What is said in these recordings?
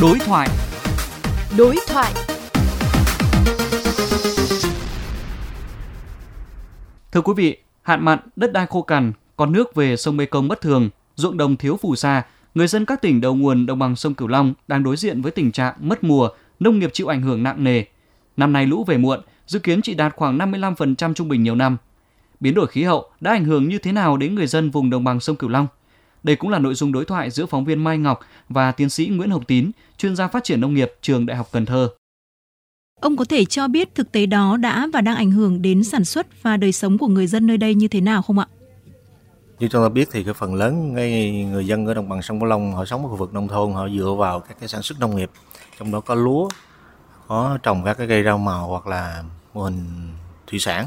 Đối thoại. Đối thoại. Thưa quý vị, hạn mặn, đất đai khô cằn, con nước về sông Mekong bất thường, ruộng đồng thiếu phù sa, người dân các tỉnh đầu nguồn đồng bằng sông Cửu Long đang đối diện với tình trạng mất mùa, nông nghiệp chịu ảnh hưởng nặng nề. Năm nay lũ về muộn, dự kiến chỉ đạt khoảng 55% trung bình nhiều năm. Biến đổi khí hậu đã ảnh hưởng như thế nào đến người dân vùng đồng bằng sông Cửu Long? Đây cũng là nội dung đối thoại giữa phóng viên Mai Ngọc và tiến sĩ Nguyễn Hồng Tín, chuyên gia phát triển nông nghiệp trường Đại học Cần Thơ. Ông có thể cho biết thực tế đó đã và đang ảnh hưởng đến sản xuất và đời sống của người dân nơi đây như thế nào không ạ? Như chúng ta biết thì cái phần lớn cái người dân ở đồng bằng sông Cửu Long họ sống ở khu vực nông thôn họ dựa vào các cái sản xuất nông nghiệp, trong đó có lúa, có trồng các cái cây rau màu hoặc là mô hình thủy sản.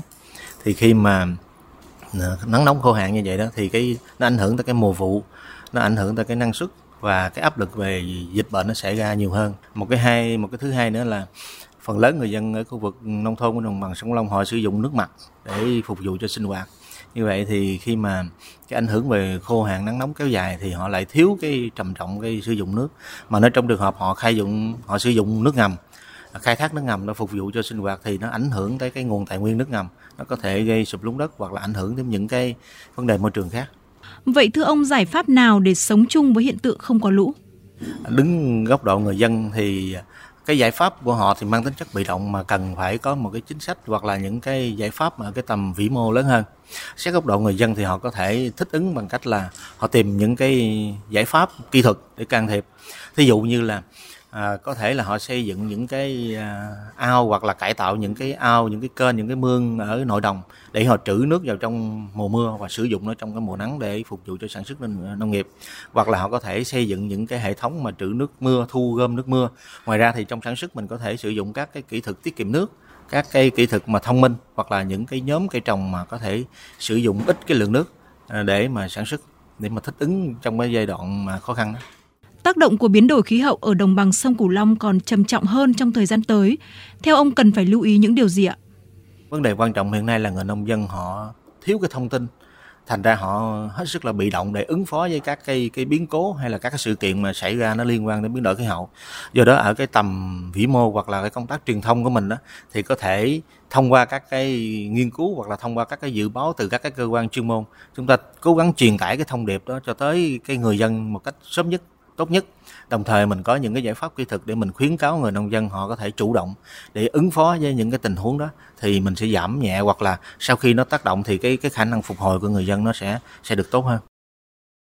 Thì khi mà nắng nóng khô hạn như vậy đó thì cái nó ảnh hưởng tới cái mùa vụ, nó ảnh hưởng tới cái năng suất và cái áp lực về dịch bệnh nó xảy ra nhiều hơn. Một cái hai một cái thứ hai nữa là phần lớn người dân ở khu vực nông thôn của đồng bằng sông Cửu Long họ sử dụng nước mặt để phục vụ cho sinh hoạt như vậy thì khi mà cái ảnh hưởng về khô hạn nắng nóng kéo dài thì họ lại thiếu cái trầm trọng cái sử dụng nước mà nếu trong trường hợp họ khai dụng họ sử dụng nước ngầm khai thác nước ngầm để phục vụ cho sinh hoạt thì nó ảnh hưởng tới cái nguồn tài nguyên nước ngầm. Nó có thể gây sụp lún đất hoặc là ảnh hưởng đến những cái vấn đề môi trường khác. Vậy thưa ông giải pháp nào để sống chung với hiện tượng không có lũ? đứng góc độ người dân thì cái giải pháp của họ thì mang tính chất bị động mà cần phải có một cái chính sách hoặc là những cái giải pháp ở cái tầm vĩ mô lớn hơn. Xét góc độ người dân thì họ có thể thích ứng bằng cách là họ tìm những cái giải pháp kỹ thuật để can thiệp. Thí dụ như là à, có thể là họ xây dựng những cái à, ao hoặc là cải tạo những cái ao những cái kênh những cái mương ở nội đồng để họ trữ nước vào trong mùa mưa và sử dụng nó trong cái mùa nắng để phục vụ cho sản xuất à, nông nghiệp hoặc là họ có thể xây dựng những cái hệ thống mà trữ nước mưa thu gom nước mưa ngoài ra thì trong sản xuất mình có thể sử dụng các cái kỹ thuật tiết kiệm nước các cái kỹ thuật mà thông minh hoặc là những cái nhóm cây trồng mà có thể sử dụng ít cái lượng nước à, để mà sản xuất để mà thích ứng trong cái giai đoạn mà khó khăn đó. Tác động của biến đổi khí hậu ở đồng bằng sông Cửu Long còn trầm trọng hơn trong thời gian tới. Theo ông cần phải lưu ý những điều gì ạ? vấn đề quan trọng hiện nay là người nông dân họ thiếu cái thông tin thành ra họ hết sức là bị động để ứng phó với các cái cái biến cố hay là các cái sự kiện mà xảy ra nó liên quan đến biến đổi khí hậu do đó ở cái tầm vĩ mô hoặc là cái công tác truyền thông của mình đó, thì có thể thông qua các cái nghiên cứu hoặc là thông qua các cái dự báo từ các cái cơ quan chuyên môn, chúng ta cố gắng truyền tải cái thông điệp đó cho tới cái người dân một cách sớm nhất tốt nhất. Đồng thời mình có những cái giải pháp kỹ thuật để mình khuyến cáo người nông dân họ có thể chủ động để ứng phó với những cái tình huống đó, thì mình sẽ giảm nhẹ hoặc là sau khi nó tác động thì cái cái khả năng phục hồi của người dân nó sẽ sẽ được tốt hơn.